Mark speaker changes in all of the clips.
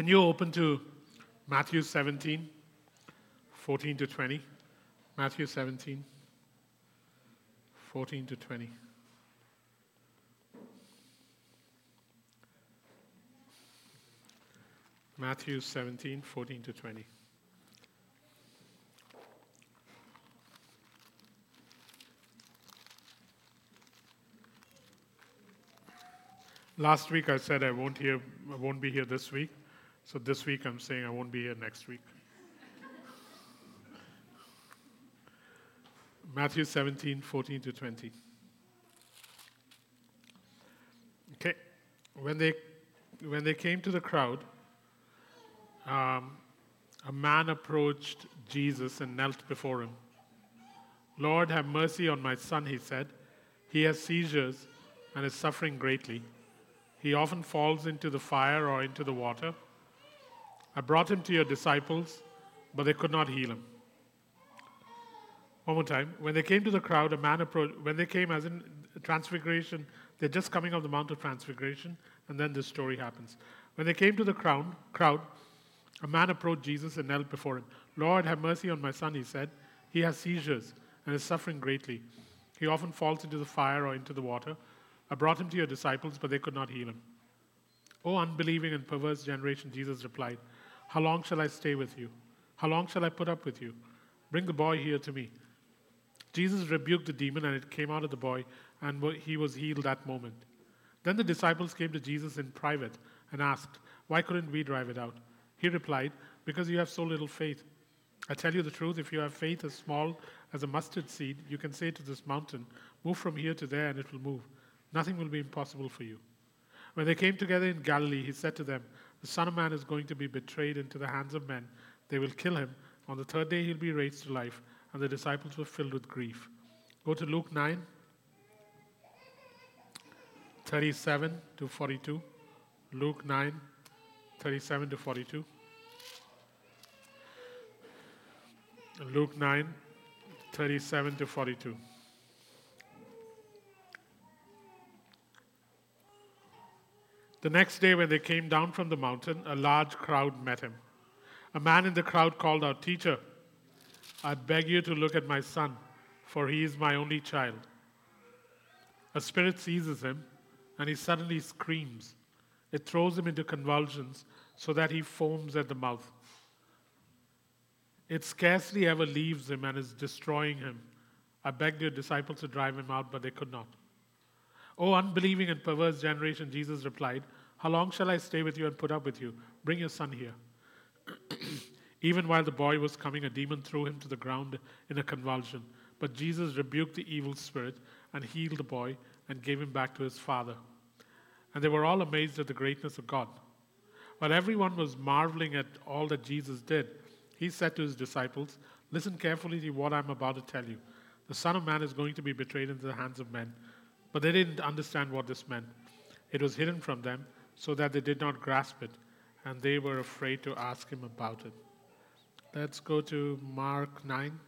Speaker 1: Can you open to Matthew 17, 14 to 20? Matthew 17, 14 to 20. Matthew 17, 14 to 20. Last week I said I won't, here, I won't be here this week. So this week I'm saying I won't be here next week. Matthew 17, 14 to 20. Okay. When they, when they came to the crowd, um, a man approached Jesus and knelt before him. Lord, have mercy on my son, he said. He has seizures and is suffering greatly. He often falls into the fire or into the water. I brought him to your disciples, but they could not heal him. One more time. When they came to the crowd, a man approached. When they came, as in transfiguration, they're just coming off the Mount of Transfiguration, and then this story happens. When they came to the crowd, crowd, a man approached Jesus and knelt before him. Lord, have mercy on my son, he said. He has seizures and is suffering greatly. He often falls into the fire or into the water. I brought him to your disciples, but they could not heal him. O unbelieving and perverse generation, Jesus replied, How long shall I stay with you? How long shall I put up with you? Bring the boy here to me. Jesus rebuked the demon, and it came out of the boy, and he was healed that moment. Then the disciples came to Jesus in private and asked, Why couldn't we drive it out? He replied, Because you have so little faith. I tell you the truth, if you have faith as small as a mustard seed, you can say to this mountain, Move from here to there, and it will move. Nothing will be impossible for you. When they came together in Galilee, he said to them, The Son of Man is going to be betrayed into the hands of men. They will kill him. On the third day, he'll be raised to life. And the disciples were filled with grief. Go to Luke 9, 37 to 42. Luke 9, 37 to 42. Luke 9, 37 to 42. The next day, when they came down from the mountain, a large crowd met him. A man in the crowd called out, Teacher, I beg you to look at my son, for he is my only child. A spirit seizes him, and he suddenly screams. It throws him into convulsions so that he foams at the mouth. It scarcely ever leaves him and is destroying him. I begged your disciples to drive him out, but they could not. O unbelieving and perverse generation, Jesus replied, How long shall I stay with you and put up with you? Bring your son here. Even while the boy was coming, a demon threw him to the ground in a convulsion. But Jesus rebuked the evil spirit and healed the boy and gave him back to his father. And they were all amazed at the greatness of God. While everyone was marveling at all that Jesus did, he said to his disciples, Listen carefully to what I'm about to tell you. The Son of Man is going to be betrayed into the hands of men. But they didn't understand what this meant. It was hidden from them so that they did not grasp it, and they were afraid to ask him about it. Let's go to Mark 9.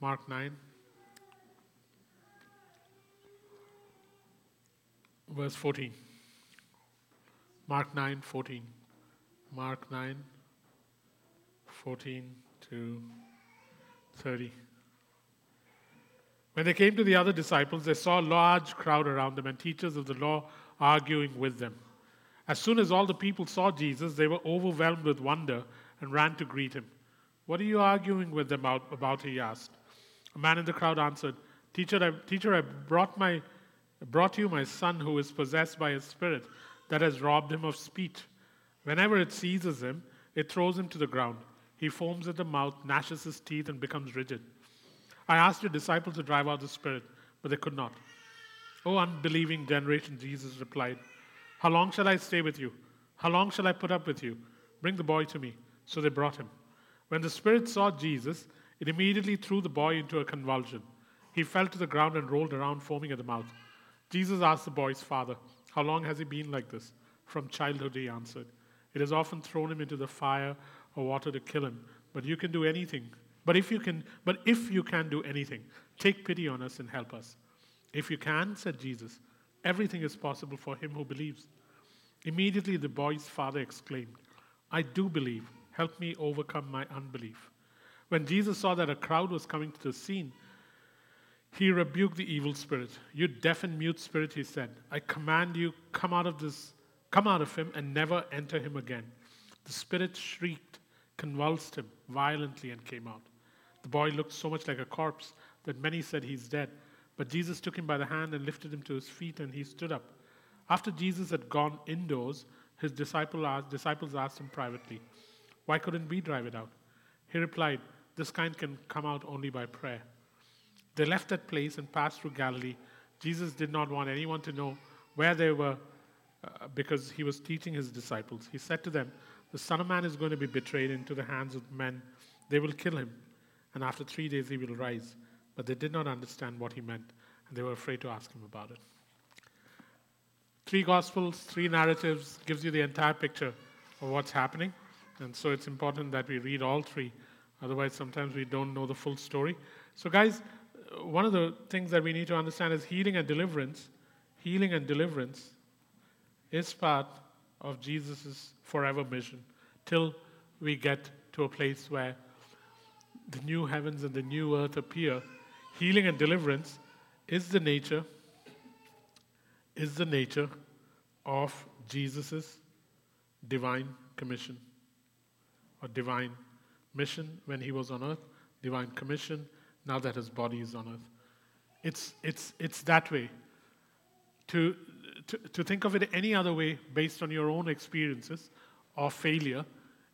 Speaker 1: Mark 9. Verse 14. Mark 9, 14. Mark 9, 14 to 30. When they came to the other disciples, they saw a large crowd around them and teachers of the law arguing with them. As soon as all the people saw Jesus, they were overwhelmed with wonder and ran to greet him. What are you arguing with them about? He asked. A man in the crowd answered, Teacher, I, teacher, I brought, my, brought you my son who is possessed by a spirit that has robbed him of speech. Whenever it seizes him, it throws him to the ground. He foams at the mouth, gnashes his teeth, and becomes rigid. I asked your disciples to drive out the spirit, but they could not. O unbelieving generation, Jesus replied, How long shall I stay with you? How long shall I put up with you? Bring the boy to me. So they brought him. When the spirit saw Jesus, it immediately threw the boy into a convulsion. He fell to the ground and rolled around, foaming at the mouth. Jesus asked the boy's father, How long has he been like this? From childhood, he answered. It has often thrown him into the fire or water to kill him, but you can do anything but if you can, but if you can do anything, take pity on us and help us. If you can, said Jesus, everything is possible for him who believes. Immediately the boy's father exclaimed, I do believe. Help me overcome my unbelief. When Jesus saw that a crowd was coming to the scene, he rebuked the evil spirit. You deaf and mute spirit, he said, I command you, come out of this, come out of him and never enter him again. The spirit shrieked, convulsed him violently, and came out. The boy looked so much like a corpse that many said he's dead. But Jesus took him by the hand and lifted him to his feet, and he stood up. After Jesus had gone indoors, his disciple asked, disciples asked him privately, Why couldn't we drive it out? He replied, This kind can come out only by prayer. They left that place and passed through Galilee. Jesus did not want anyone to know where they were uh, because he was teaching his disciples. He said to them, The Son of Man is going to be betrayed into the hands of men. They will kill him, and after three days he will rise. But they did not understand what he meant, and they were afraid to ask him about it. Three Gospels, three narratives gives you the entire picture of what's happening. And so it's important that we read all three. Otherwise, sometimes we don't know the full story. So, guys, uh, one of the things that we need to understand is healing and deliverance. Healing and deliverance is part of Jesus' forever mission till we get to a place where the new heavens and the new earth appear. Healing and deliverance is the nature is the nature of Jesus' divine commission or divine mission when he was on earth, divine commission now that his body is on earth. It's, it's, it's that way. To, to, to think of it any other way based on your own experiences of failure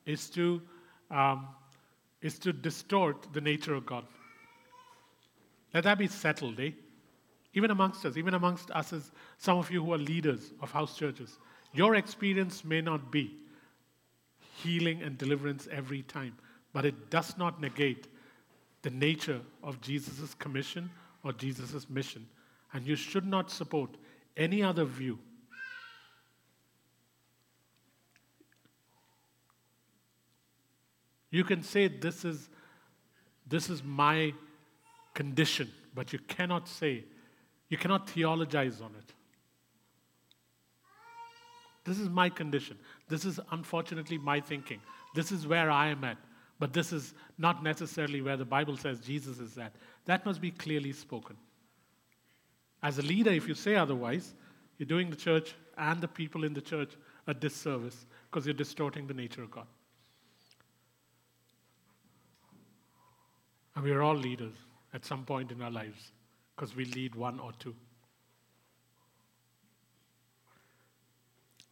Speaker 1: is to, um, is to distort the nature of God. Let that be settled, eh? even amongst us, even amongst us as some of you who are leaders of house churches, your experience may not be healing and deliverance every time, but it does not negate the nature of Jesus' commission or Jesus' mission. And you should not support any other view. You can say this is this is my condition, but you cannot say you cannot theologize on it. This is my condition. This is unfortunately my thinking. This is where I am at. But this is not necessarily where the Bible says Jesus is at. That must be clearly spoken. As a leader, if you say otherwise, you're doing the church and the people in the church a disservice because you're distorting the nature of God. And we are all leaders at some point in our lives because we lead one or two.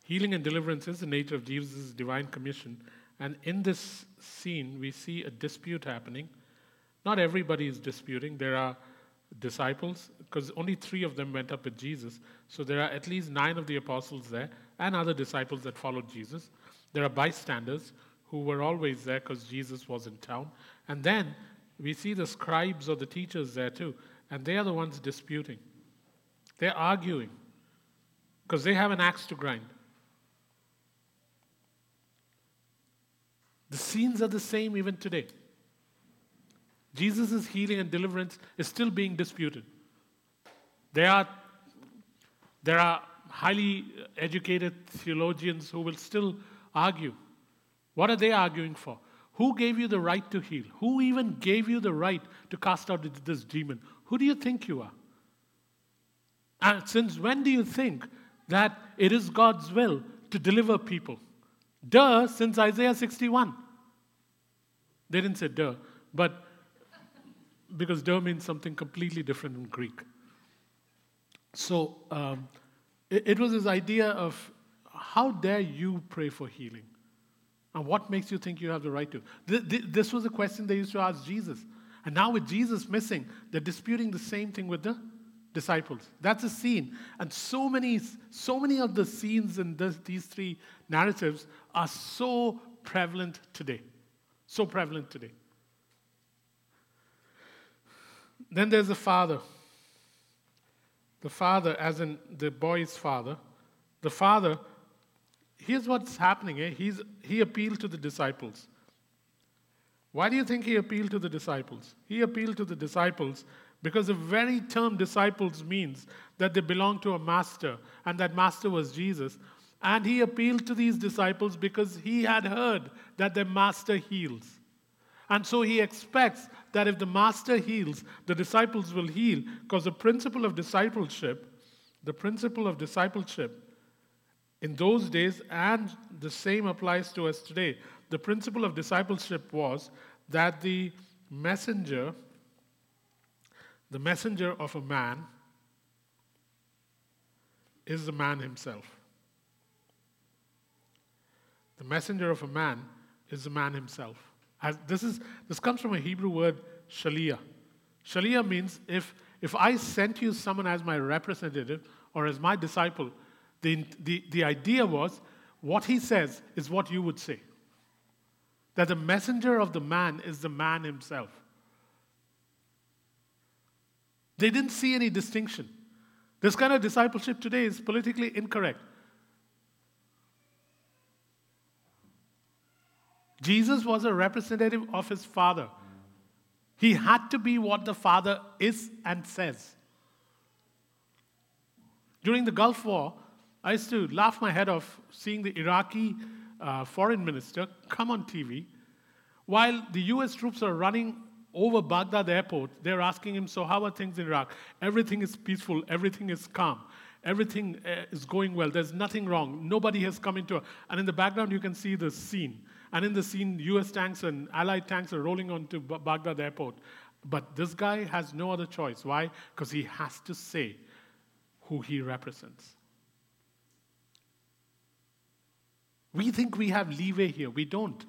Speaker 1: Healing and deliverance is the nature of Jesus' divine commission. And in this scene, we see a dispute happening. Not everybody is disputing. There are disciples, because only three of them went up with Jesus. So there are at least nine of the apostles there and other disciples that followed Jesus. There are bystanders who were always there because Jesus was in town. And then we see the scribes or the teachers there too. And they are the ones disputing. They're arguing because they have an axe to grind. The scenes are the same even today. Jesus' healing and deliverance is still being disputed. There are, there are highly educated theologians who will still argue. What are they arguing for? Who gave you the right to heal? Who even gave you the right to cast out this demon? Who do you think you are? And since when do you think that it is God's will to deliver people? Duh, since Isaiah 61. They didn't say duh, but because duh means something completely different in Greek. So um, it, it was this idea of how dare you pray for healing? And what makes you think you have the right to? This was a question they used to ask Jesus. And now, with Jesus missing, they're disputing the same thing with the disciples. That's a scene. And so many, so many of the scenes in this, these three narratives are so prevalent today. So prevalent today. Then there's the father. The father, as in the boy's father. The father, here's what's happening. Eh? He's, he appealed to the disciples. Why do you think he appealed to the disciples? He appealed to the disciples because the very term disciples means that they belong to a master, and that master was Jesus. And he appealed to these disciples because he had heard that their master heals. And so he expects that if the master heals, the disciples will heal because the principle of discipleship, the principle of discipleship in those days, and the same applies to us today, the principle of discipleship was that the messenger, the messenger of a man, is the man himself. The messenger of a man is the man himself. As this, is, this comes from a Hebrew word, shalia. Shalia means if, if I sent you someone as my representative or as my disciple, the, the, the idea was what he says is what you would say. That the messenger of the man is the man himself. They didn't see any distinction. This kind of discipleship today is politically incorrect. Jesus was a representative of his Father. He had to be what the Father is and says. During the Gulf War, I used to laugh my head off seeing the Iraqi uh, foreign minister come on TV while the US troops are running over Baghdad airport. They're asking him, So, how are things in Iraq? Everything is peaceful, everything is calm, everything uh, is going well, there's nothing wrong, nobody has come into. A, and in the background, you can see the scene. And in the scene, US tanks and Allied tanks are rolling onto Baghdad airport. But this guy has no other choice. Why? Because he has to say who he represents. We think we have leeway here. We don't.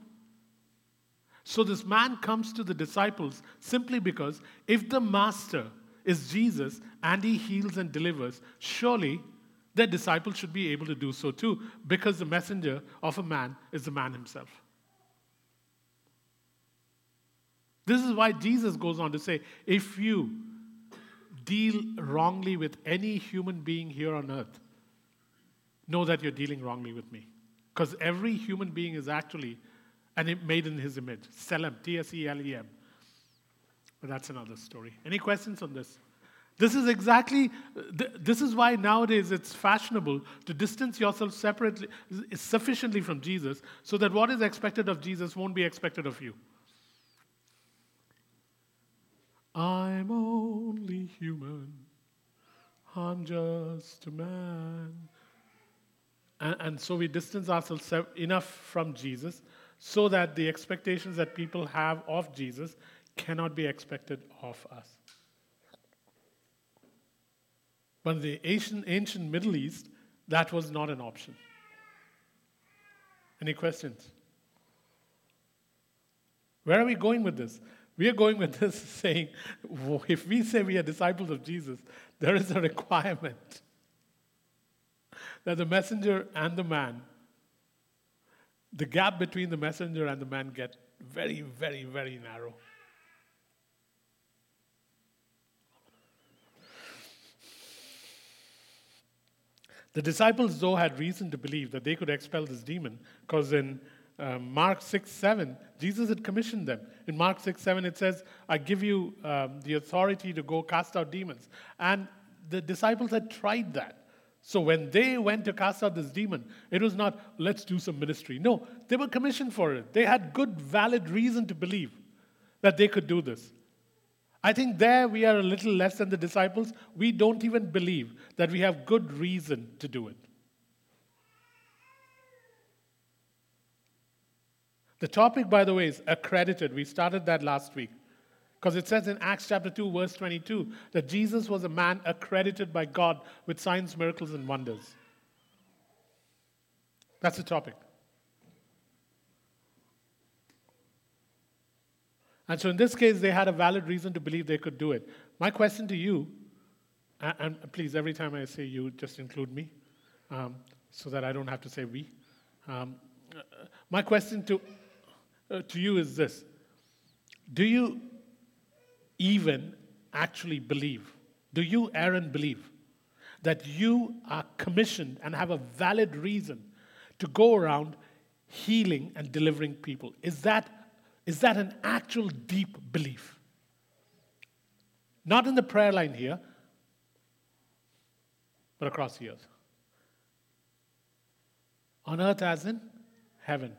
Speaker 1: So this man comes to the disciples simply because if the master is Jesus and he heals and delivers, surely the disciples should be able to do so too, because the messenger of a man is the man himself. This is why Jesus goes on to say if you deal wrongly with any human being here on earth, know that you're dealing wrongly with me. Because every human being is actually and made in his image. Tselem, T S E L E M. But that's another story. Any questions on this? This is exactly, this is why nowadays it's fashionable to distance yourself separately, sufficiently from Jesus, so that what is expected of Jesus won't be expected of you. I'm only human. I'm just a man. And, and so we distance ourselves enough from Jesus so that the expectations that people have of Jesus cannot be expected of us. But in the ancient, ancient Middle East, that was not an option. Any questions? Where are we going with this? We are going with this saying if we say we are disciples of Jesus, there is a requirement that the messenger and the man, the gap between the messenger and the man get very, very, very narrow. The disciples, though, had reason to believe that they could expel this demon because in um, Mark 6 7, Jesus had commissioned them. In Mark 6 7, it says, I give you um, the authority to go cast out demons. And the disciples had tried that. So when they went to cast out this demon, it was not, let's do some ministry. No, they were commissioned for it. They had good, valid reason to believe that they could do this. I think there we are a little less than the disciples. We don't even believe that we have good reason to do it. The topic, by the way, is accredited. We started that last week. Because it says in Acts chapter 2, verse 22, that Jesus was a man accredited by God with signs, miracles, and wonders. That's the topic. And so in this case, they had a valid reason to believe they could do it. My question to you, and please, every time I say you, just include me, um, so that I don't have to say we. Um, my question to, uh, to you is this Do you even actually believe? Do you, Aaron, believe that you are commissioned and have a valid reason to go around healing and delivering people? Is that, is that an actual deep belief? Not in the prayer line here, but across the earth. on earth as in heaven.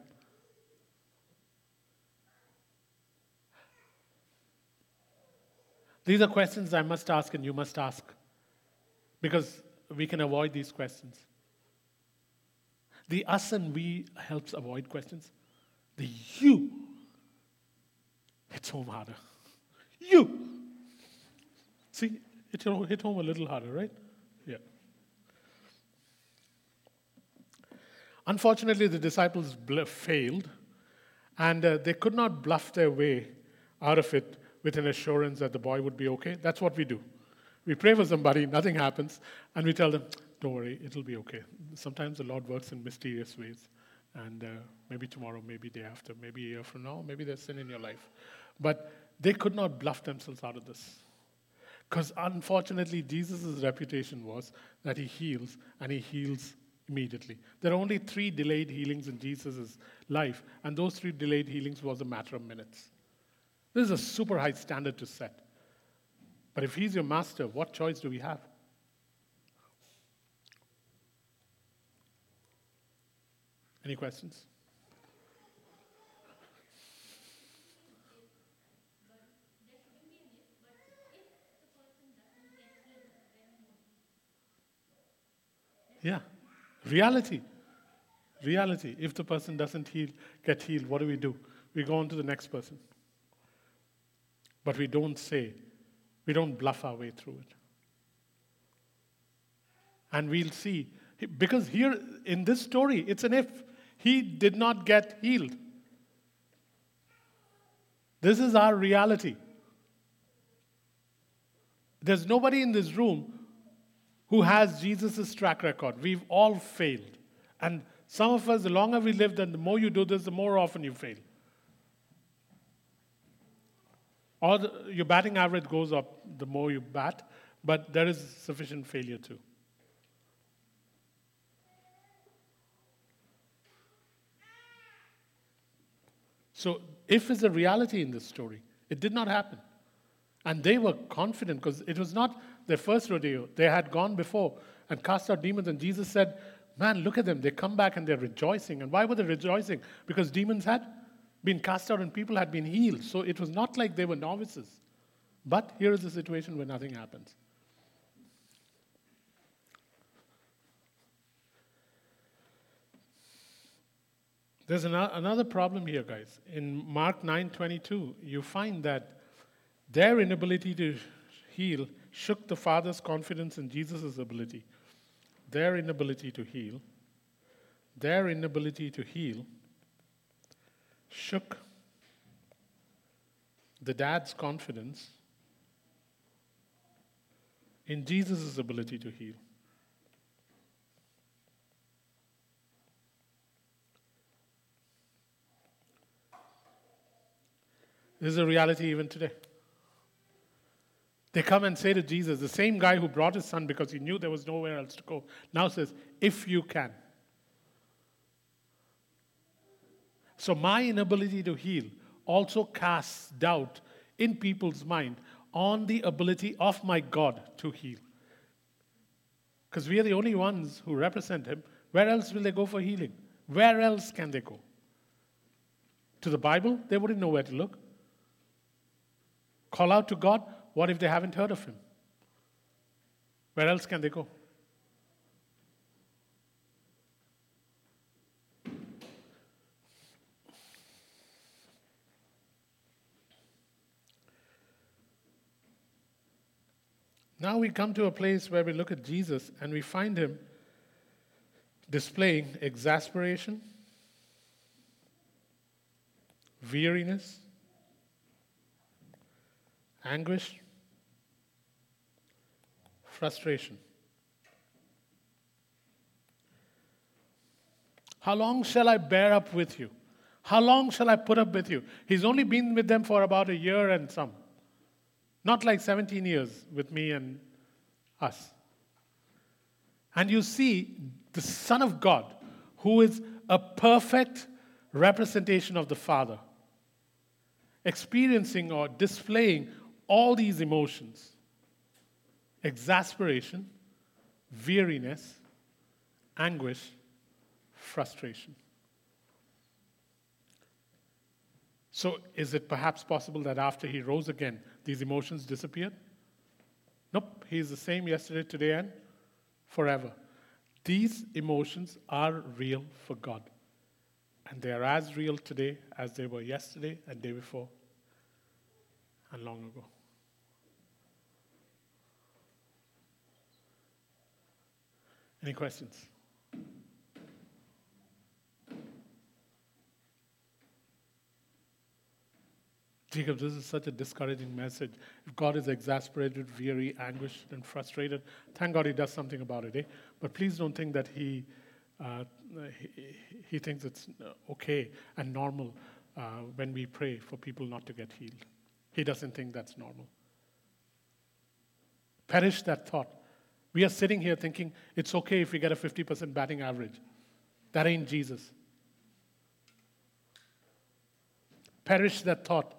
Speaker 1: These are questions I must ask and you must ask because we can avoid these questions. The us and we helps avoid questions. The you hits home harder. You. See, it hit home a little harder, right? Yeah. Unfortunately, the disciples failed, and uh, they could not bluff their way out of it with an assurance that the boy would be okay. That's what we do. We pray for somebody, nothing happens, and we tell them, don't worry, it'll be okay. Sometimes the Lord works in mysterious ways. And uh, maybe tomorrow, maybe day after, maybe a year from now, maybe there's sin in your life. But they could not bluff themselves out of this. Because unfortunately, Jesus' reputation was that he heals, and he heals immediately. There are only three delayed healings in Jesus' life, and those three delayed healings was a matter of minutes. This is a super high standard to set. But if he's your master, what choice do we have? Any questions? Yeah, reality. Reality. If the person doesn't heal, get healed, what do we do? We go on to the next person. But we don't say, we don't bluff our way through it. And we'll see, because here in this story, it's an if. He did not get healed. This is our reality. There's nobody in this room who has Jesus' track record. We've all failed. And some of us, the longer we live, then the more you do this, the more often you fail. Or the, your batting average goes up the more you bat, but there is sufficient failure too. So, if is a reality in this story, it did not happen. And they were confident because it was not their first rodeo. They had gone before and cast out demons, and Jesus said, Man, look at them. They come back and they're rejoicing. And why were they rejoicing? Because demons had been cast out and people had been healed. So it was not like they were novices. But here is a situation where nothing happens. There's another problem here, guys. In Mark 9:22, you find that their inability to heal shook the father's confidence in Jesus' ability. Their inability to heal, their inability to heal shook the dad's confidence in Jesus' ability to heal. This is a reality even today. They come and say to Jesus, the same guy who brought his son because he knew there was nowhere else to go, now says, If you can. So, my inability to heal also casts doubt in people's mind on the ability of my God to heal. Because we are the only ones who represent Him. Where else will they go for healing? Where else can they go? To the Bible? They wouldn't know where to look. Call out to God? What if they haven't heard of Him? Where else can they go? Now we come to a place where we look at Jesus and we find him displaying exasperation, weariness, anguish, frustration. How long shall I bear up with you? How long shall I put up with you? He's only been with them for about a year and some. Not like 17 years with me and us. And you see the Son of God, who is a perfect representation of the Father, experiencing or displaying all these emotions exasperation, weariness, anguish, frustration. So, is it perhaps possible that after he rose again, these emotions disappeared? Nope, he is the same yesterday, today, and forever. These emotions are real for God. And they are as real today as they were yesterday and day before and long ago. Any questions? Jacob, this is such a discouraging message. If God is exasperated, weary, anguished, and frustrated, thank God He does something about it. Eh? But please don't think that He, uh, he, he, thinks it's okay and normal uh, when we pray for people not to get healed. He doesn't think that's normal. Perish that thought. We are sitting here thinking it's okay if we get a 50% batting average. That ain't Jesus. Perish that thought.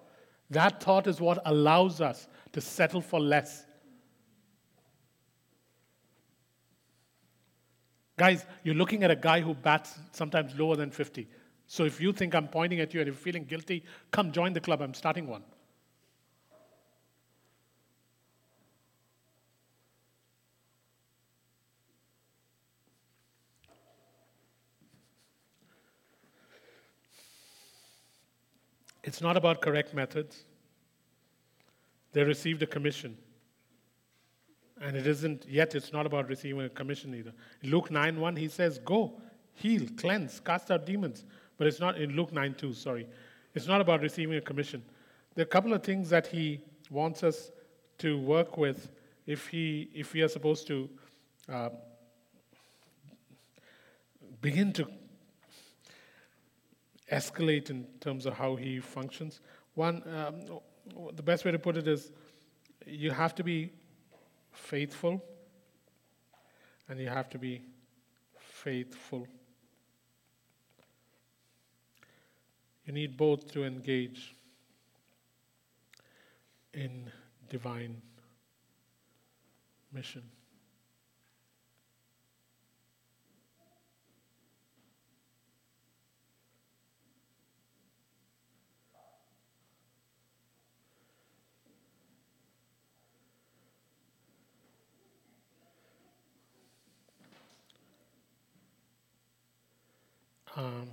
Speaker 1: That thought is what allows us to settle for less. Guys, you're looking at a guy who bats sometimes lower than 50. So if you think I'm pointing at you and you're feeling guilty, come join the club. I'm starting one. It's not about correct methods. They received a commission. And it isn't, yet it's not about receiving a commission either. Luke 9 1, he says, Go, heal, cleanse, cast out demons. But it's not in Luke 9 2, sorry. It's not about receiving a commission. There are a couple of things that he wants us to work with if, he, if we are supposed to uh, begin to escalate in terms of how he functions. One, um, the best way to put it is you have to be faithful and you have to be faithful. You need both to engage in divine mission. Um,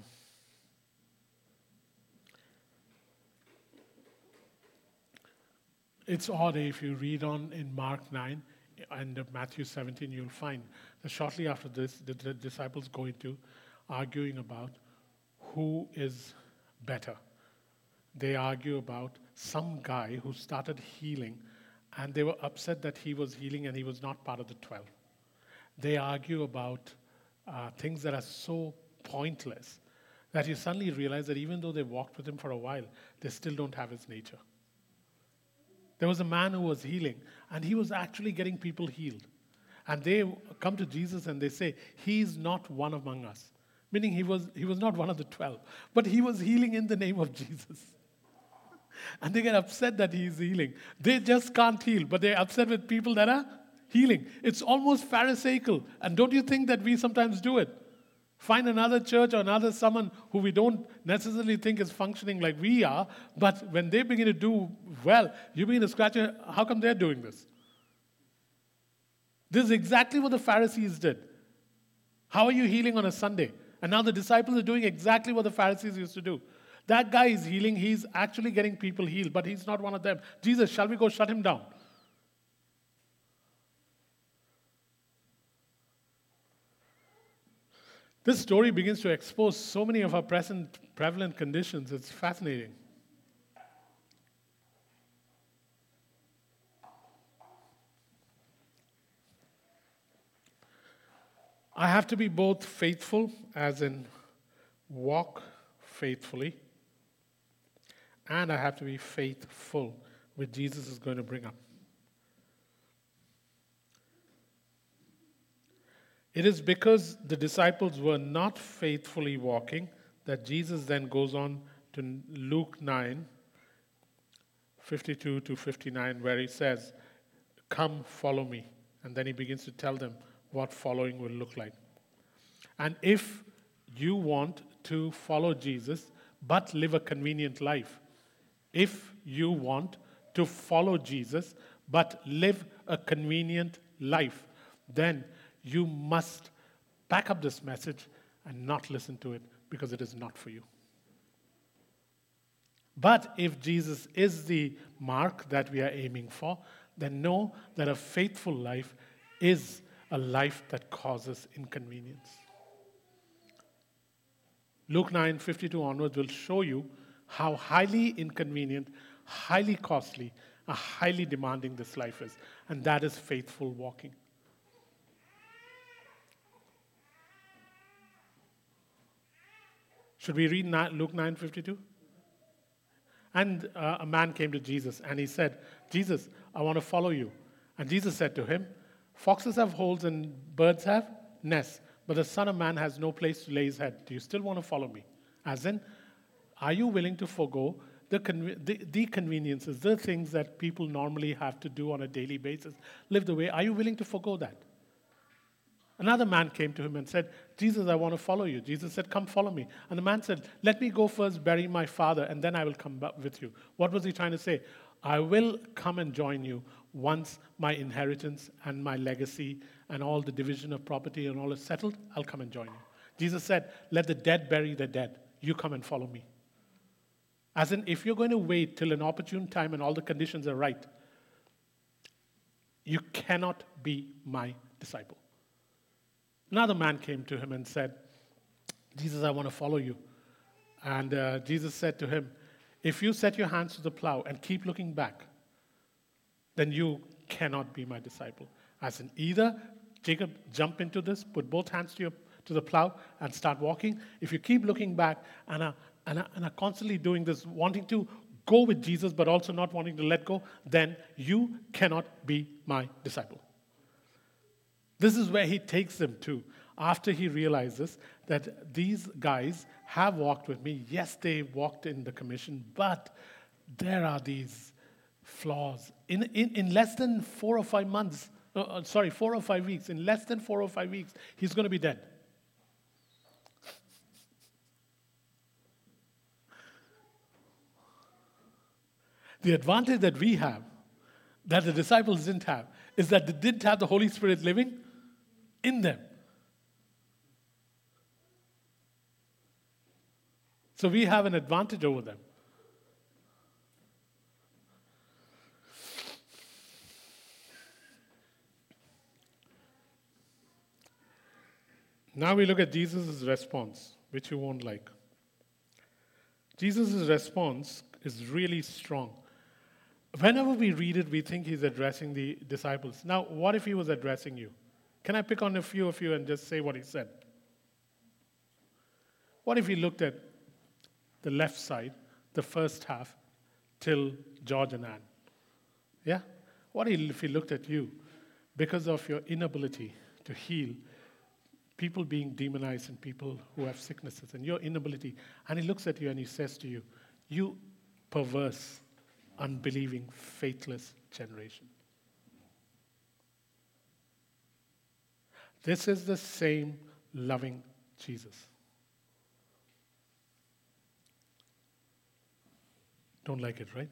Speaker 1: it's odd if you read on in Mark 9 and Matthew 17, you'll find that shortly after this, the, the disciples go into arguing about who is better. They argue about some guy who started healing, and they were upset that he was healing and he was not part of the 12. They argue about uh, things that are so pointless that you suddenly realize that even though they walked with him for a while, they still don't have his nature. There was a man who was healing, and he was actually getting people healed. And they come to Jesus and they say, He's not one among us. Meaning he was, he was not one of the 12, but he was healing in the name of Jesus. And they get upset that he's healing. They just can't heal, but they're upset with people that are healing. It's almost Pharisaical. And don't you think that we sometimes do it? Find another church or another someone who we don't necessarily think is functioning like we are, but when they begin to do well, you begin to scratch your how come they're doing this? This is exactly what the Pharisees did. How are you healing on a Sunday? And now the disciples are doing exactly what the Pharisees used to do. That guy is healing, he's actually getting people healed, but he's not one of them. Jesus, shall we go shut him down? This story begins to expose so many of our present prevalent conditions. It's fascinating. I have to be both faithful, as in walk faithfully, and I have to be faithful, which Jesus is going to bring up. It is because the disciples were not faithfully walking that Jesus then goes on to Luke 9, 52 to 59, where he says, Come, follow me. And then he begins to tell them what following will look like. And if you want to follow Jesus but live a convenient life, if you want to follow Jesus but live a convenient life, then you must back up this message and not listen to it because it is not for you. But if Jesus is the mark that we are aiming for, then know that a faithful life is a life that causes inconvenience. Luke 9 52 onwards will show you how highly inconvenient, highly costly, and highly demanding this life is. And that is faithful walking. Should we read Luke 9:52? And uh, a man came to Jesus and he said, Jesus, I want to follow you. And Jesus said to him, Foxes have holes and birds have nests, but the Son of Man has no place to lay his head. Do you still want to follow me? As in, are you willing to forego the, the, the conveniences, the things that people normally have to do on a daily basis, live the way? Are you willing to forego that? Another man came to him and said, Jesus, I want to follow you. Jesus said, Come follow me. And the man said, Let me go first bury my father, and then I will come back with you. What was he trying to say? I will come and join you once my inheritance and my legacy and all the division of property and all is settled. I'll come and join you. Jesus said, Let the dead bury the dead. You come and follow me. As in, if you're going to wait till an opportune time and all the conditions are right, you cannot be my disciple. Another man came to him and said, Jesus, I want to follow you. And uh, Jesus said to him, If you set your hands to the plow and keep looking back, then you cannot be my disciple. As in, either Jacob, jump into this, put both hands to, your, to the plow, and start walking. If you keep looking back and are, and, are, and are constantly doing this, wanting to go with Jesus, but also not wanting to let go, then you cannot be my disciple. This is where he takes them to after he realizes that these guys have walked with me. Yes, they walked in the commission, but there are these flaws. In, in, in less than four or five months, uh, uh sorry, four or five weeks, in less than four or five weeks, he's going to be dead. The advantage that we have, that the disciples didn't have, is that they didn't have the Holy Spirit living in them. So we have an advantage over them. Now we look at Jesus' response, which you won't like. Jesus' response is really strong. Whenever we read it, we think he's addressing the disciples. Now, what if he was addressing you? Can I pick on a few of you and just say what he said? What if he looked at the left side, the first half, till George and Anne? Yeah? What if he looked at you because of your inability to heal people being demonized and people who have sicknesses and your inability, and he looks at you and he says to you, You perverse, unbelieving, faithless generation. This is the same loving Jesus. Don't like it, right?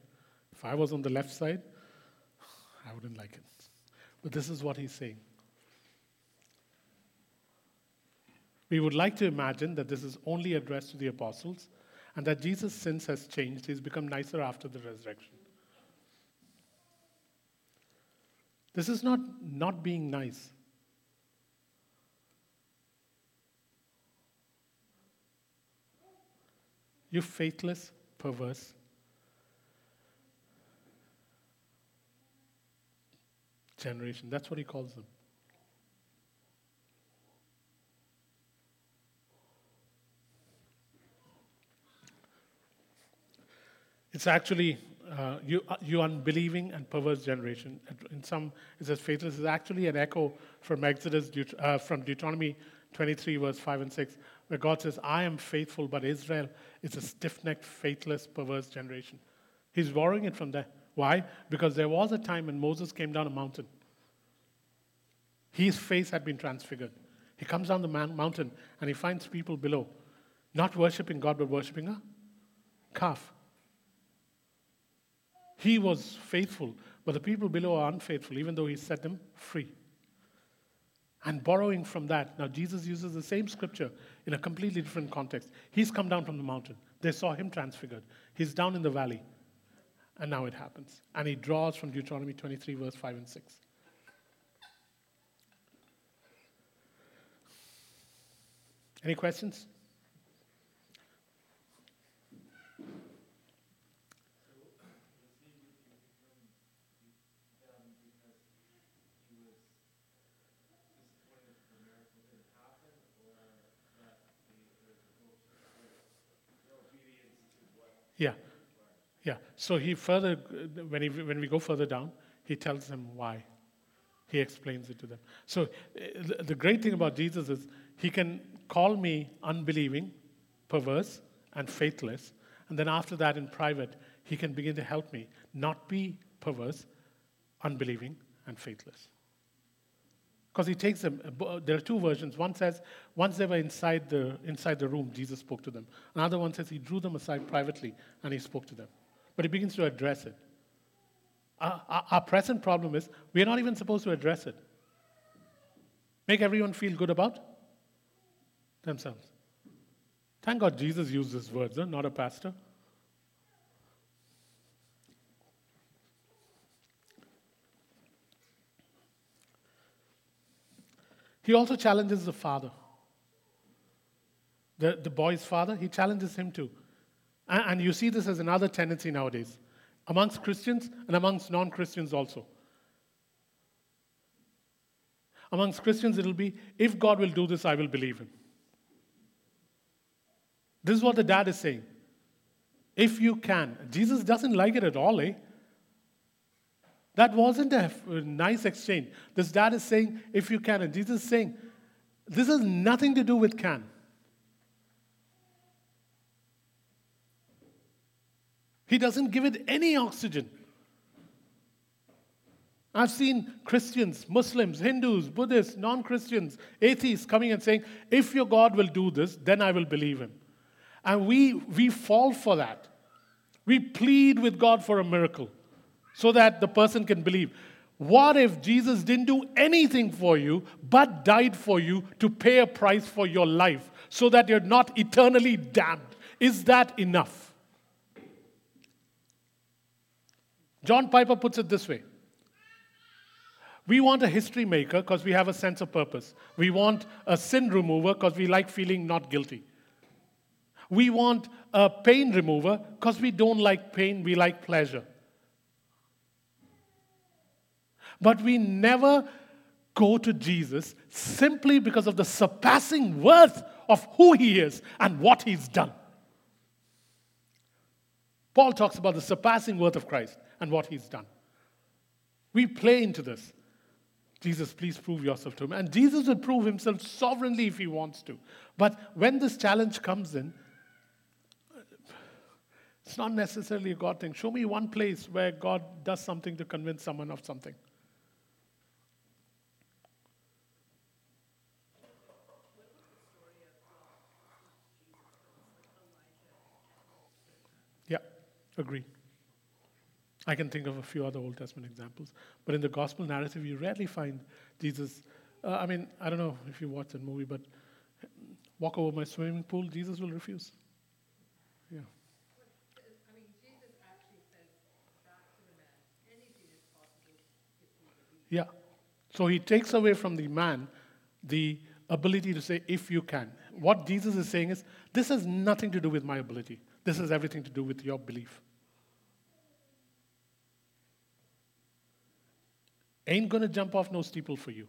Speaker 1: If I was on the left side, I wouldn't like it. But this is what he's saying. We would like to imagine that this is only addressed to the apostles and that Jesus' since has changed. He's become nicer after the resurrection. This is not not being nice. You faithless, perverse. Generation. That's what he calls them. It's actually uh, you, uh, you unbelieving and perverse generation. In some, it says faithless is actually an echo from Exodus, uh, from Deuteronomy 23, verse 5 and 6 where God says, I am faithful, but Israel is a stiff necked, faithless, perverse generation. He's borrowing it from there. Why? Because there was a time when Moses came down a mountain. His face had been transfigured, He comes down the man- mountain and he finds people below, not worshiping God, but worshiping a calf. He was faithful, but the people below are unfaithful, even though he set them free. And borrowing from that, now Jesus uses the same scripture in a completely different context. He's come down from the mountain. They saw him transfigured. He's down in the valley. And now it happens. And he draws from Deuteronomy 23, verse 5 and 6. Any questions? Yeah. Yeah. So he further, when, he, when we go further down, he tells them why. He explains it to them. So uh, the, great thing about Jesus is he can call me unbelieving, perverse, and faithless. And then after that, in private, he can begin to help me not be perverse, unbelieving, and faithless. Because he takes them, there are two versions. One says, once they were inside the, inside the room, Jesus spoke to them. Another one says he drew them aside privately and he spoke to them. But he begins to address it. Our, our, our present problem is we are not even supposed to address it. Make everyone feel good about themselves. Thank God Jesus used these words, huh? not a pastor. He also challenges the father. The, the boy's father, he challenges him too. And, you see this as another tendency nowadays amongst Christians and amongst non Christians also. Amongst Christians, it'll be if God will do this, I will believe him. This is what the dad is saying. If you can. Jesus doesn't like it at all, eh? That wasn't a nice exchange. This dad is saying, if you can. And Jesus is saying, this has nothing to do with can. He doesn't give it any oxygen. I've seen Christians, Muslims, Hindus, Buddhists, non Christians, atheists coming and saying, if your God will do this, then I will believe him. And we, we fall for that. We plead with God for a miracle so that the person can believe. What if Jesus didn't do anything for you but died for you to pay a price for your life so that you're not eternally damned? Is that enough? John Piper puts it this way We want a history maker because we have a sense of purpose. We want a sin remover because we like feeling not guilty. We want a pain remover because we don't like pain, we like pleasure. But we never go to Jesus simply because of the surpassing worth of who he is and what he's done. Paul talks about the surpassing worth of Christ and what he's done. We play into this. Jesus, please prove yourself to him. And Jesus will prove himself sovereignly if he wants to. But when this challenge comes in, it's not necessarily a God thing. Show me one place where God does something to convince someone of something. Yeah, agree. I can think of a few other Old Testament examples. But in the gospel narrative, you rarely find Jesus. Uh, I mean, I don't know if you watch that movie, but walk over my swimming pool, Jesus will refuse. Yeah.
Speaker 2: I mean, Jesus actually says back to the man, anything is possible if you believe.
Speaker 1: Yeah. So he takes away from the man the ability to say, if you can. What Jesus is saying is, this has nothing to do with my ability. This has everything to do with your belief. Ain't going to jump off no steeple for you.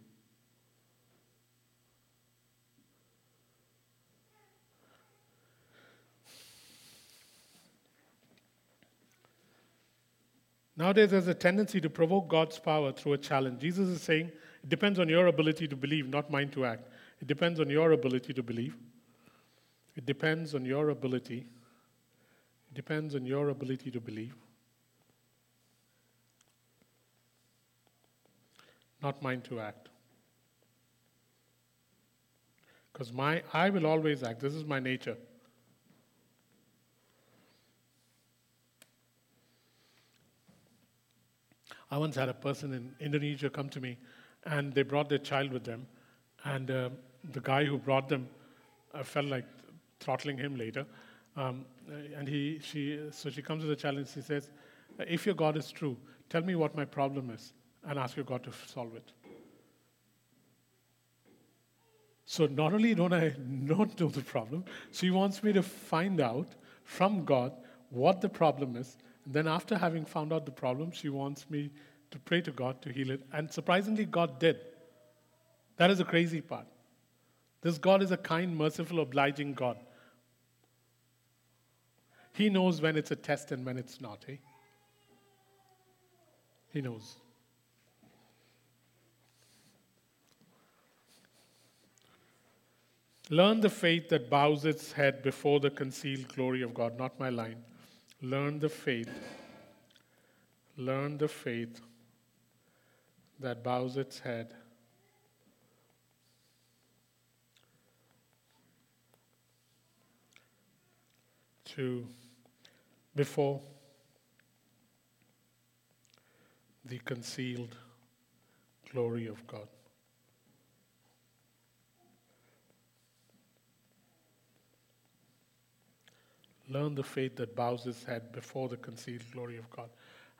Speaker 1: Nowadays, there's a tendency to provoke God's power through a challenge. Jesus is saying it depends on your ability to believe, not mine to act. It depends on your ability to believe. It depends on your ability. It depends on your ability to believe. Not mine to act. Because my I will always act. This is my nature. I once had a person in Indonesia come to me, and they brought their child with them, and uh, the guy who brought them, I felt like throttling him later, um, and he, she, so she comes to the challenge. She says, "If your God is true, tell me what my problem is, and ask your God to solve it." So not only don't I not know the problem, she wants me to find out from God what the problem is. And then after having found out the problem, she wants me to pray to God to heal it. And surprisingly, God did. That is the crazy part. This God is a kind, merciful, obliging God. He knows when it's a test and when it's not, eh? He knows. Learn the faith that bows its head before the concealed glory of God. Not my line. Learn the faith. Learn the faith that bows its head to before the concealed glory of God. Learn the faith that bows its head before the concealed glory of God.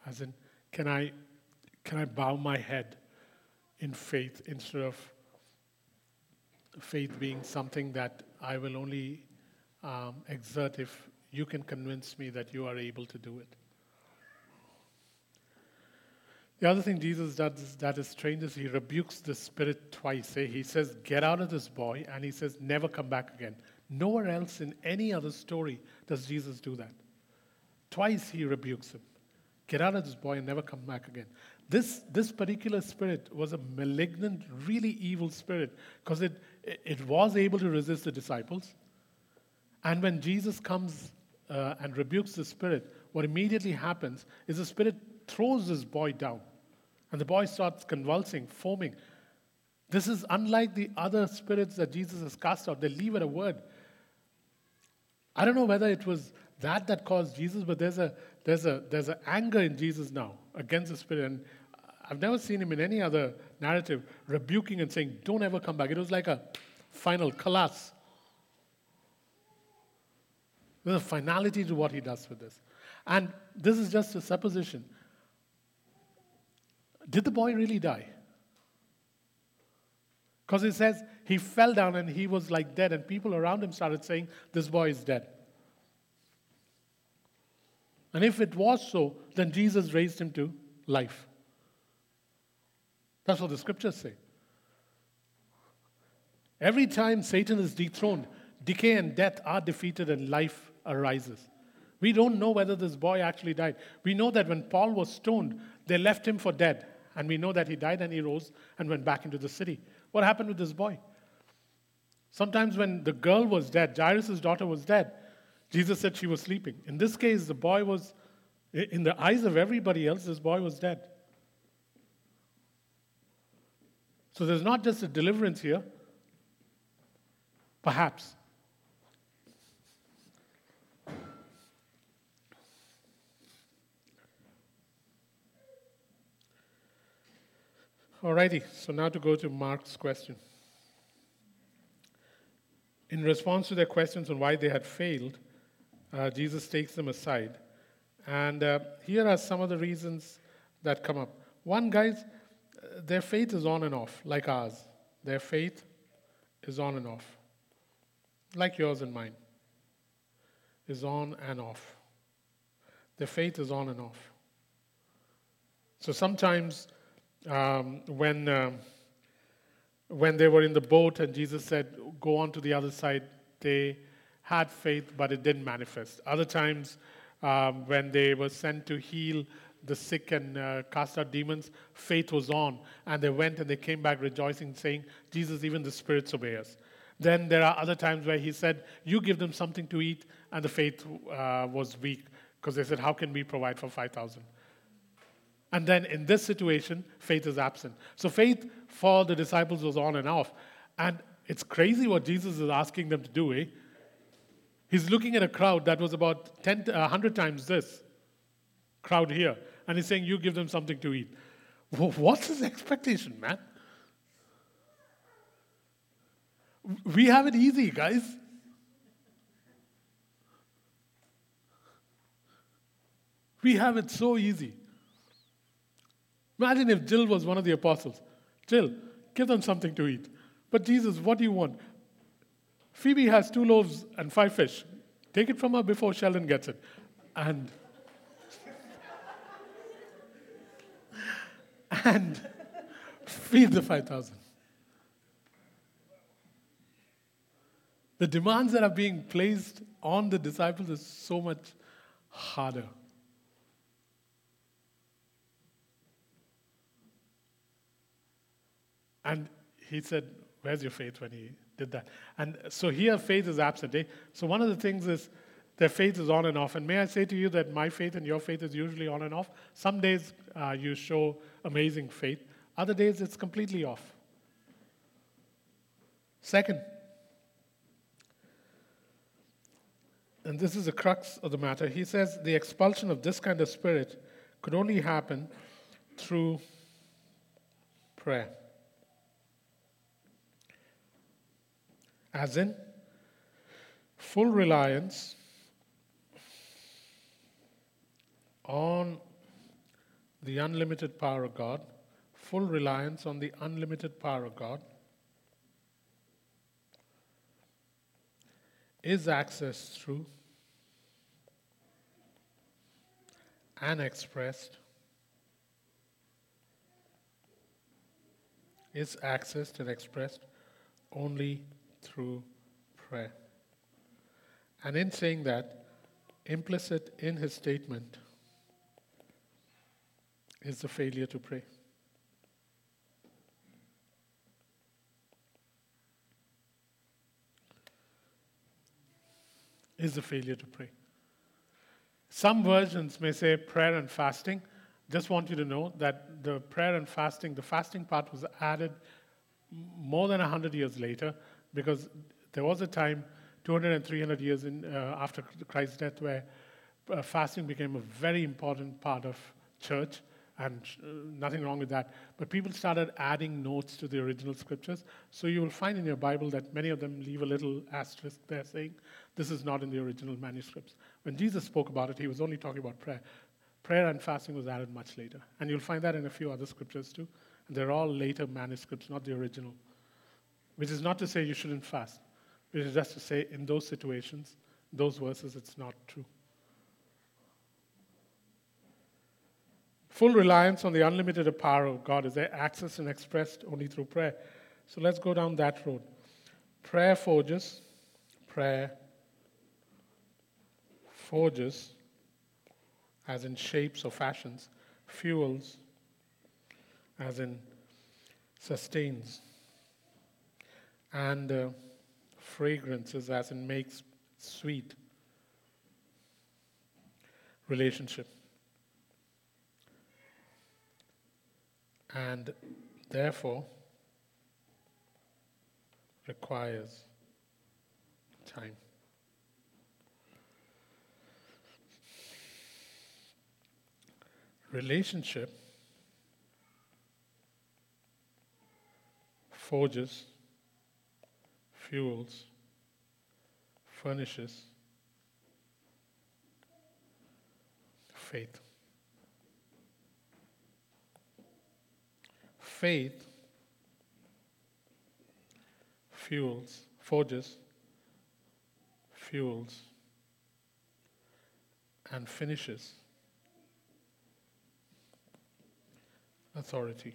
Speaker 1: As in, can I, can I bow my head in faith instead of faith being something that I will only um, exert if you can convince me that you are able to do it? The other thing Jesus does that is strange is he rebukes the spirit twice. Eh? He says, Get out of this boy, and he says, Never come back again. Nowhere else in any other story does Jesus do that. Twice he rebukes him. Get out of this boy and never come back again. This, this particular spirit was a malignant, really evil spirit because it, it was able to resist the disciples. And when Jesus comes uh, and rebukes the spirit, what immediately happens is the spirit throws this boy down. And the boy starts convulsing, foaming. This is unlike the other spirits that Jesus has cast out. They leave at a word. I don't know whether it was that that caused Jesus, but there's a there's a there's an anger in Jesus now against the spirit, and I've never seen him in any other narrative rebuking and saying, "Don't ever come back." It was like a final collapse. There's a finality to what he does with this, and this is just a supposition. Did the boy really die? Because it says he fell down and he was like dead, and people around him started saying, This boy is dead. And if it was so, then Jesus raised him to life. That's what the scriptures say. Every time Satan is dethroned, decay and death are defeated and life arises. We don't know whether this boy actually died. We know that when Paul was stoned, they left him for dead. And we know that he died and he rose and went back into the city. What happened with this boy? Sometimes when the girl was dead, Jairus' daughter was dead, Jesus said she was sleeping. In this case, the boy was, in the eyes of everybody else, this boy was dead. So there's not just a deliverance here, perhaps. Alrighty, so now to go to Mark's question. In response to their questions on why they had failed, uh, Jesus takes them aside. And uh, here are some of the reasons that come up. One, guys, uh, their faith is on and off, like ours. Their faith is on and off, like yours and mine, is on and off. Their faith is on and off. So sometimes um, when, uh, when they were in the boat and Jesus said, Go on to the other side, they had faith, but it didn't manifest. Other times, um, when they were sent to heal the sick and uh, cast out demons, faith was on. And they went and they came back rejoicing, saying, Jesus, even the spirits obey us. Then there are other times where he said, You give them something to eat, and the faith uh, was weak because they said, How can we provide for 5,000? And then in this situation, faith is absent. So faith for the disciples was on and off. And It's crazy what Jesus is asking them to do, eh? He's looking at a crowd that was about 10, uh, 100 times this crowd here, and he's saying, You give them something to eat. What's his expectation, man? We have it easy, guys. We have it so easy. Imagine if Jill was one of the apostles. Jill, give them something to eat. But Jesus, what do you want? Phoebe has two loaves and five fish. Take it from her before Sheldon gets it. And and feed the 5,000. The demands that are being placed on the disciples is so much harder. And he said, Where's your faith when he did that? And so here, faith is absent. Eh? So one of the things is their faith is on and off. And may I say to you that my faith and your faith is usually on and off? Some days uh, you show amazing faith, other days it's completely off. Second, and this is the crux of the matter, he says the expulsion of this kind of spirit could only happen through prayer. As in full reliance on the unlimited power of God, full reliance on the unlimited power of God, is accessed through and expressed, is accessed and expressed only through prayer. And in saying that, implicit in his statement is the failure to pray. Is the failure to pray. Some versions may say prayer and fasting. Just want you to know that the prayer and fasting, the fasting part was added more than 100 years later because there was a time, 200 and 300 years in, uh, after Christ's death, where uh, fasting became a very important part of church, and uh, nothing wrong with that. But people started adding notes to the original scriptures. So you will find in your Bible that many of them leave a little asterisk there saying, this is not in the original manuscripts. When Jesus spoke about it, he was only talking about prayer. Prayer and fasting was added much later. And you'll find that in a few other scriptures too. And they're all later manuscripts, not the original. Which is not to say you shouldn't fast, it is just to say in those situations, those verses, it's not true. Full reliance on the unlimited power of God is accessed and expressed only through prayer. So let's go down that road. Prayer forges, prayer forges, as in shapes or fashions, fuels, as in sustains and uh, fragrances, as in makes sweet relationship. And therefore requires time. Relationship forges fuels, furnishes faith. Faith fuels, forges, fuels, and finishes authority.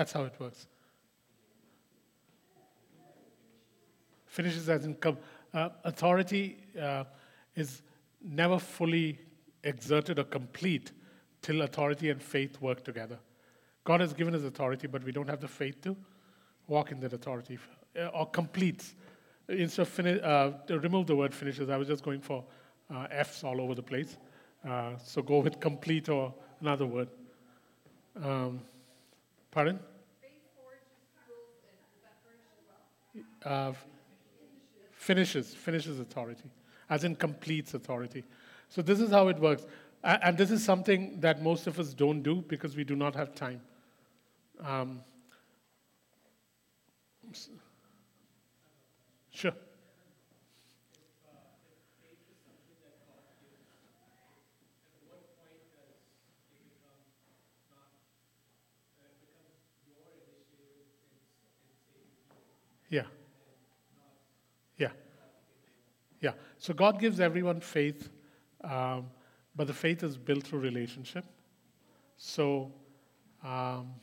Speaker 1: That's how it works. Finishes as in uh, authority uh, is never fully exerted or complete till authority and faith work together. God has given us authority, but we don't have the faith to walk in that authority uh, or completes. Instead of fini- uh, remove the word finishes, I was just going for uh, F's all over the place. Uh, so go with complete or another word. Um, pardon?
Speaker 2: Faith forges fuels, and is that furnished as well?
Speaker 1: Uh, finishes, finishes authority, as in completes authority. So this is how it works. And this is something that most of us don't do because we do not have time. Um, sure. Yeah. Yeah. Yeah. So God gives everyone faith, um, but the faith is built through relationship. So, um,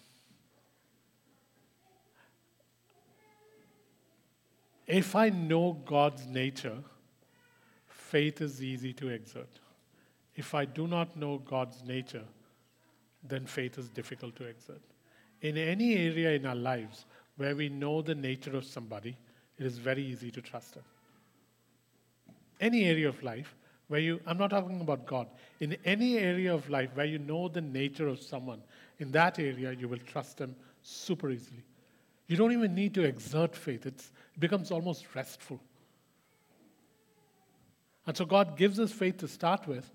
Speaker 1: if I know God's nature, faith is easy to exert. If I do not know God's nature, then faith is difficult to exert. In any area in our lives where we know the nature of somebody, it is very easy to trust them. Any area of life where you, I'm not talking about God, in any area of life where you know the nature of someone, in that area you will trust them super easily. You don't even need to exert faith, it's, it becomes almost restful. And so God gives us faith to start with,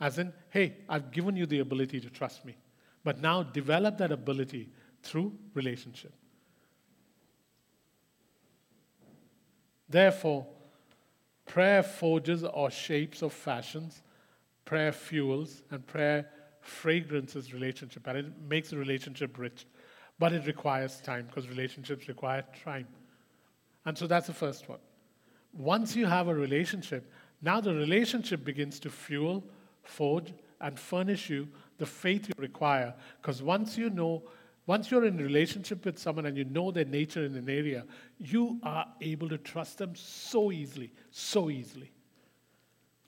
Speaker 1: as in, hey, I've given you the ability to trust me. But now develop that ability through relationship. Therefore, prayer forges or shapes or fashions, prayer fuels, and prayer fragrances relationship, and it makes a relationship rich. But it requires time because relationships require time. And so that's the first one. Once you have a relationship, now the relationship begins to fuel, forge, and furnish you the faith you require. Because once you know, once you're in a relationship with someone and you know their nature in an area, you are able to trust them so easily, so easily.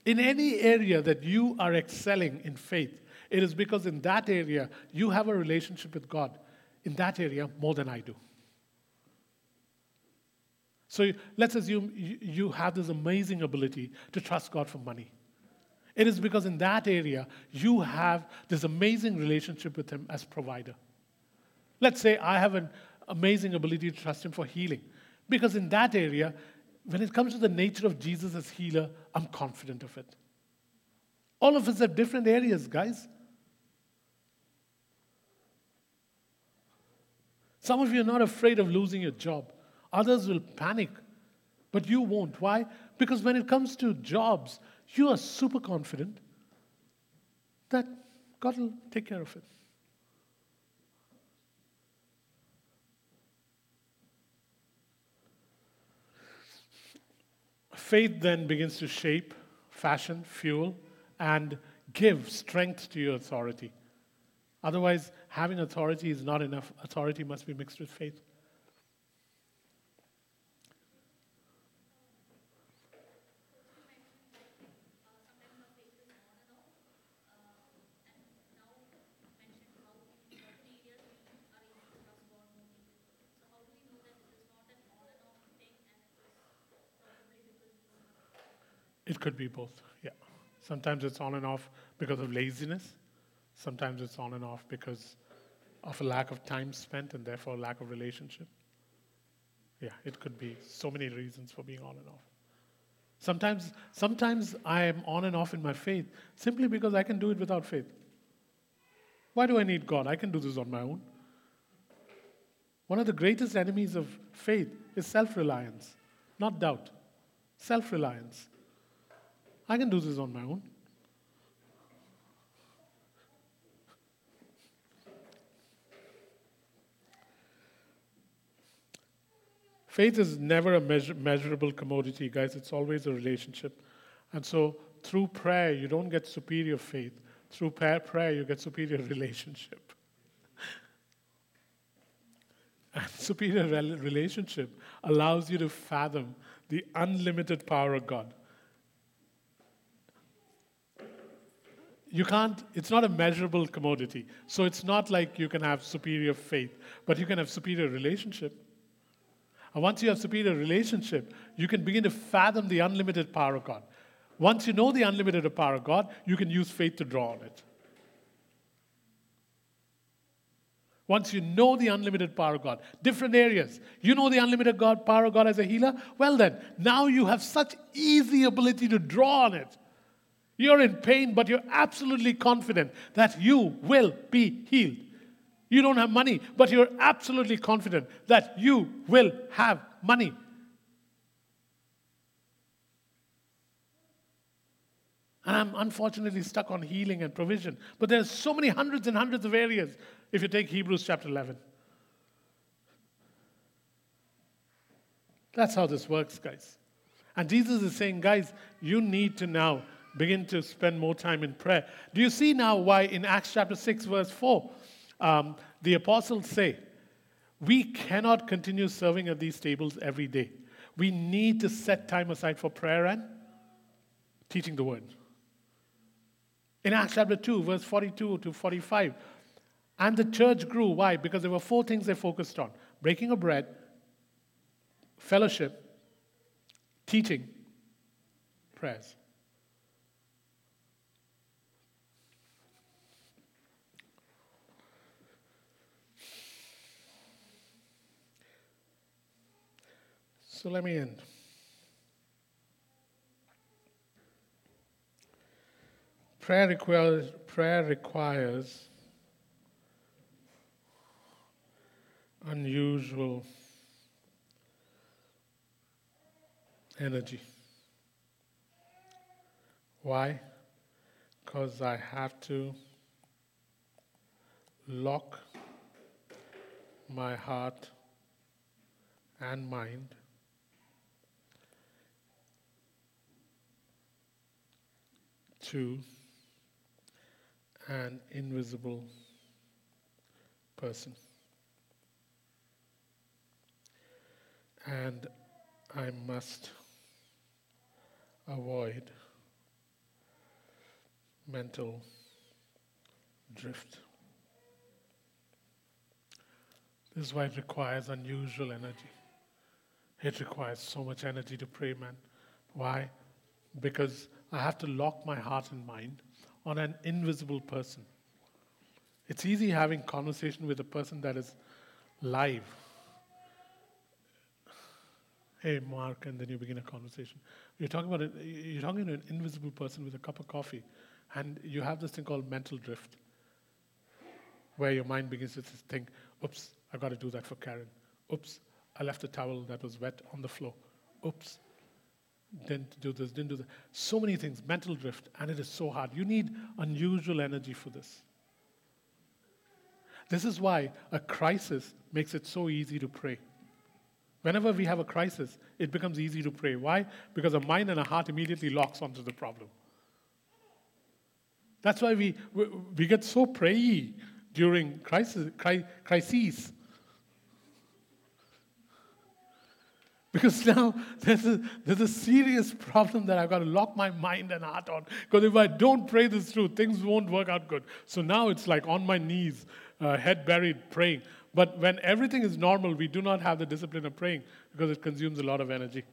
Speaker 1: In any area that you are excelling in faith, it is because in that area you have a relationship with God. In that area, more than I do. So let's assume you, you have this amazing ability to trust God for money. It is because in that area you have this amazing relationship with Him as provider. Let's say I have an amazing ability to trust Him for healing. Because in that area, when it comes to the nature of Jesus as healer, I'm confident of it. All of us have different areas, guys. Some of you are not afraid of losing your job. Others will panic, but you won't. Why? Because when it comes to jobs, you are super confident that God will take care of it. Faith then begins to shape, fashion, fuel, and give strength to your authority. Otherwise, having authority is not enough. Authority must be mixed with faith. It could be both, yeah. Sometimes it's on and off because of laziness. Sometimes it's on and off because of a lack of time spent and therefore lack of relationship. Yeah, it could be so many reasons for being on and off. Sometimes, sometimes I am on and off in my faith simply because I can do it without faith. Why do I need God? I can do this on my own. One of the greatest enemies of faith is self reliance, not doubt. Self reliance. I can do this on my own. Faith is never a measure, measurable commodity, guys. It's always a relationship. And so, through prayer, you don't get superior faith. Through prayer, prayer you get superior relationship. And superior relationship allows you to fathom the unlimited power of God. You can't, it's not a measurable commodity. So it's not like you can have superior faith, but you can have superior relationship. And once you have superior relationship, you can begin to fathom the unlimited power of God. Once you know the unlimited power of God, you can use faith to draw on it. Once you know the unlimited power of God, different areas. You know the unlimited God, power of God as a healer? Well, then, now you have such easy ability to draw on it. You're in pain, but you're absolutely confident that you will be healed. You don't have money, but you're absolutely confident that you will have money. And I'm unfortunately stuck on healing and provision. But there's so many hundreds and hundreds of areas if you take Hebrews chapter 11. That's how this works, guys. And Jesus is saying, guys, you need to now begin to spend more time in prayer. Do you see now why in Acts chapter 6, verse 4, um, the apostles say, we cannot continue serving at these tables every day. We need to set time aside for prayer and teaching the word. In Acts chapter 2, verse 42 to 45, and the church grew. Why? Because there were four things they focused on breaking of bread, fellowship, teaching, prayers. So let me end. Prayer requires, prayer requires unusual energy. Why? Because I have to lock my heart and mind to an invisible person. And I must avoid mental drift. This is why it requires unusual energy. It requires so much energy to pray, man. Why? Because I have to lock my heart and mind on an invisible person. It's easy having conversation with a person that is live. Hey, Mark, and then you begin a conversation. You're talking about it, you're talking to an invisible person with a cup of coffee, and you have this thing called mental drift, where your mind begins to think, "Oops, I got to do that for Karen. Oops, I left a towel that was wet on the floor. Oops, didn't do this, didn't do that. So many things, mental drift, and it is so hard. You need unusual energy for this. This is why a crisis makes it so easy to pray. Whenever we have a crisis, it becomes easy to pray. Why? Because a mind and a heart immediately locks onto the problem. That's why we, we, we get so prayy during crisis, crises Because now there's a, there's a serious problem that I've got to lock my mind and heart on. Because if I don't pray this through, things won't work out good. So now it's like on my knees, uh, head buried, praying. But when everything is normal, we do not have the discipline of praying because it consumes a lot of energy.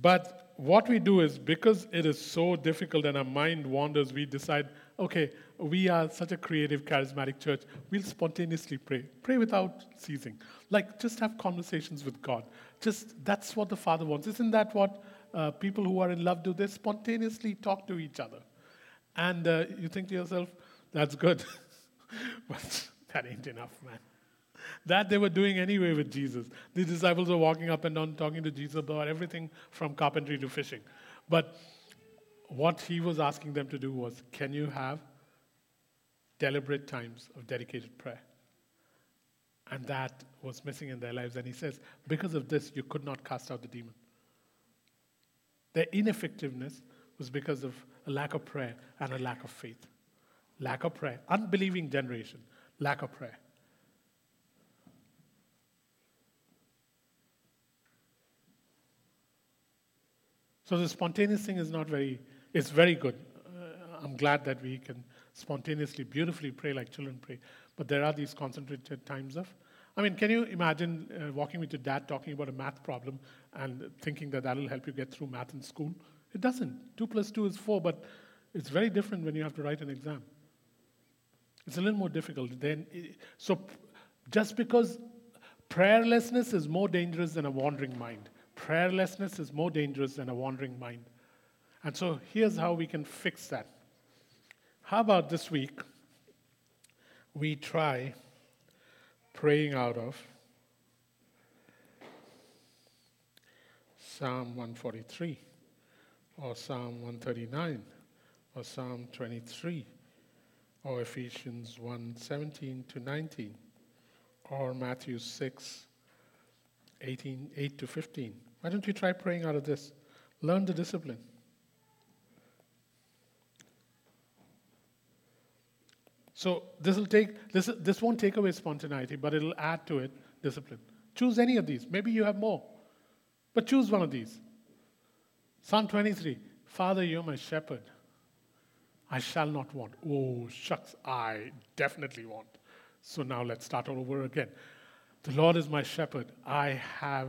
Speaker 1: But what we do is because it is so difficult and our mind wanders, we decide, okay, we are such a creative, charismatic church. We'll spontaneously pray. Pray without ceasing. Like, just have conversations with God. Just, that's what the Father wants. Isn't that what uh, people who are in love do? They spontaneously talk to each other. And uh, you think to yourself, that's good. but that ain't enough, man. That they were doing anyway with Jesus. The disciples were walking up and down talking to Jesus about everything from carpentry to fishing. But what he was asking them to do was can you have deliberate times of dedicated prayer? And that was missing in their lives. And he says, because of this, you could not cast out the demon. Their ineffectiveness was because of a lack of prayer and a lack of faith. Lack of prayer. Unbelieving generation. Lack of prayer. So the spontaneous thing is not very, it's very good. Uh, I'm glad that we can spontaneously, beautifully pray like children pray. But there are these concentrated times of, I mean, can you imagine uh, walking with your dad talking about a math problem and thinking that that'll help you get through math in school? It doesn't. Two plus two is four, but it's very different when you have to write an exam. It's a little more difficult. Then, so just because prayerlessness is more dangerous than a wandering mind, prayerlessness is more dangerous than a wandering mind. And so here's how we can fix that. How about this week we try praying out of Psalm 143 or Psalm 139 or Psalm 23 or Ephesians 1 17 to 19 or Matthew 6 18, 8 to 15. Why don't you try praying out of this? Learn the discipline. So this will take this this won't take away spontaneity, but it'll add to it discipline. Choose any of these. Maybe you have more. But choose one of these. Psalm 23. Father, you're my shepherd. I shall not want. Oh, shucks, I definitely want. So now let's start all over again. The Lord is my shepherd. I have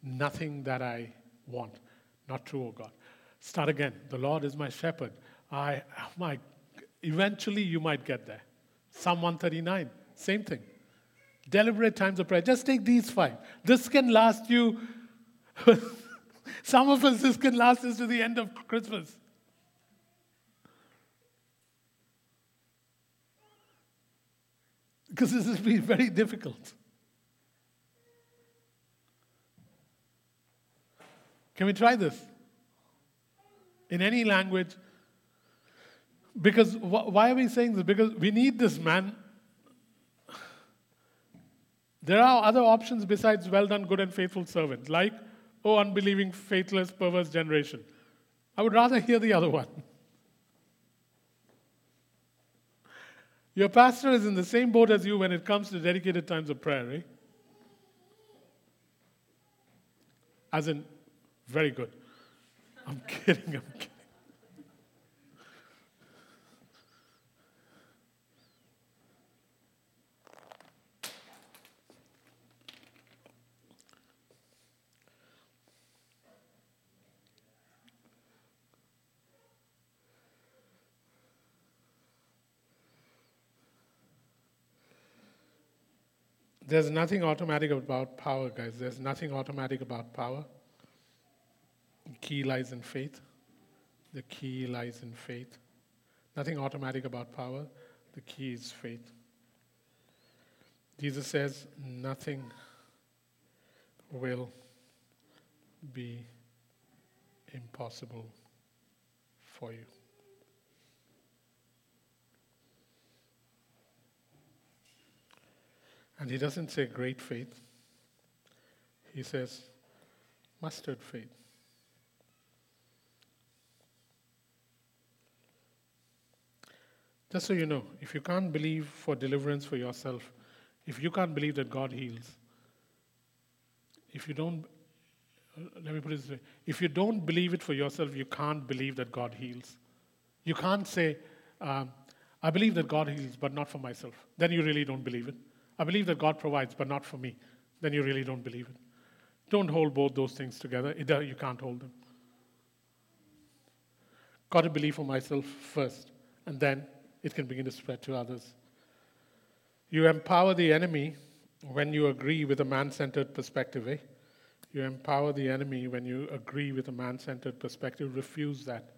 Speaker 1: nothing that I want. Not true, oh God. Start again. The Lord is my shepherd. I, oh my Eventually, you might get there. Psalm 139, same thing. Deliberate times of prayer. Just take these five. This can last you, some of us, this can last us to the end of Christmas. Because this has been very difficult. Can we try this? In any language, because wh- why are we saying this? Because we need this man. There are other options besides well done, good and faithful servant, like, oh, unbelieving, faithless, perverse generation. I would rather hear the other one. Your pastor is in the same boat as you when it comes to dedicated times of prayer, eh? As in, very good. I'm kidding, I'm kidding. There's nothing automatic about power, guys. There's nothing automatic about power. The key lies in faith. The key lies in faith. Nothing automatic about power. The key is faith. Jesus says, nothing will be impossible for you. And he doesn't say great faith, he says mustard faith. Just so you know, if you can't believe for deliverance for yourself, if you can't believe that God heals, if you don't, let me put it this way if you don't believe it for yourself, you can't believe that God heals. You can't say, um, I believe that God heals, but not for myself. Then you really don't believe it. I believe that God provides, but not for me, then you really don't believe it. Don't hold both those things together. It, you can't hold them. Got to believe for myself first, and then it can begin to spread to others. You empower the enemy when you agree with a man centered perspective, eh? You empower the enemy when you agree with a man centered perspective. Refuse that.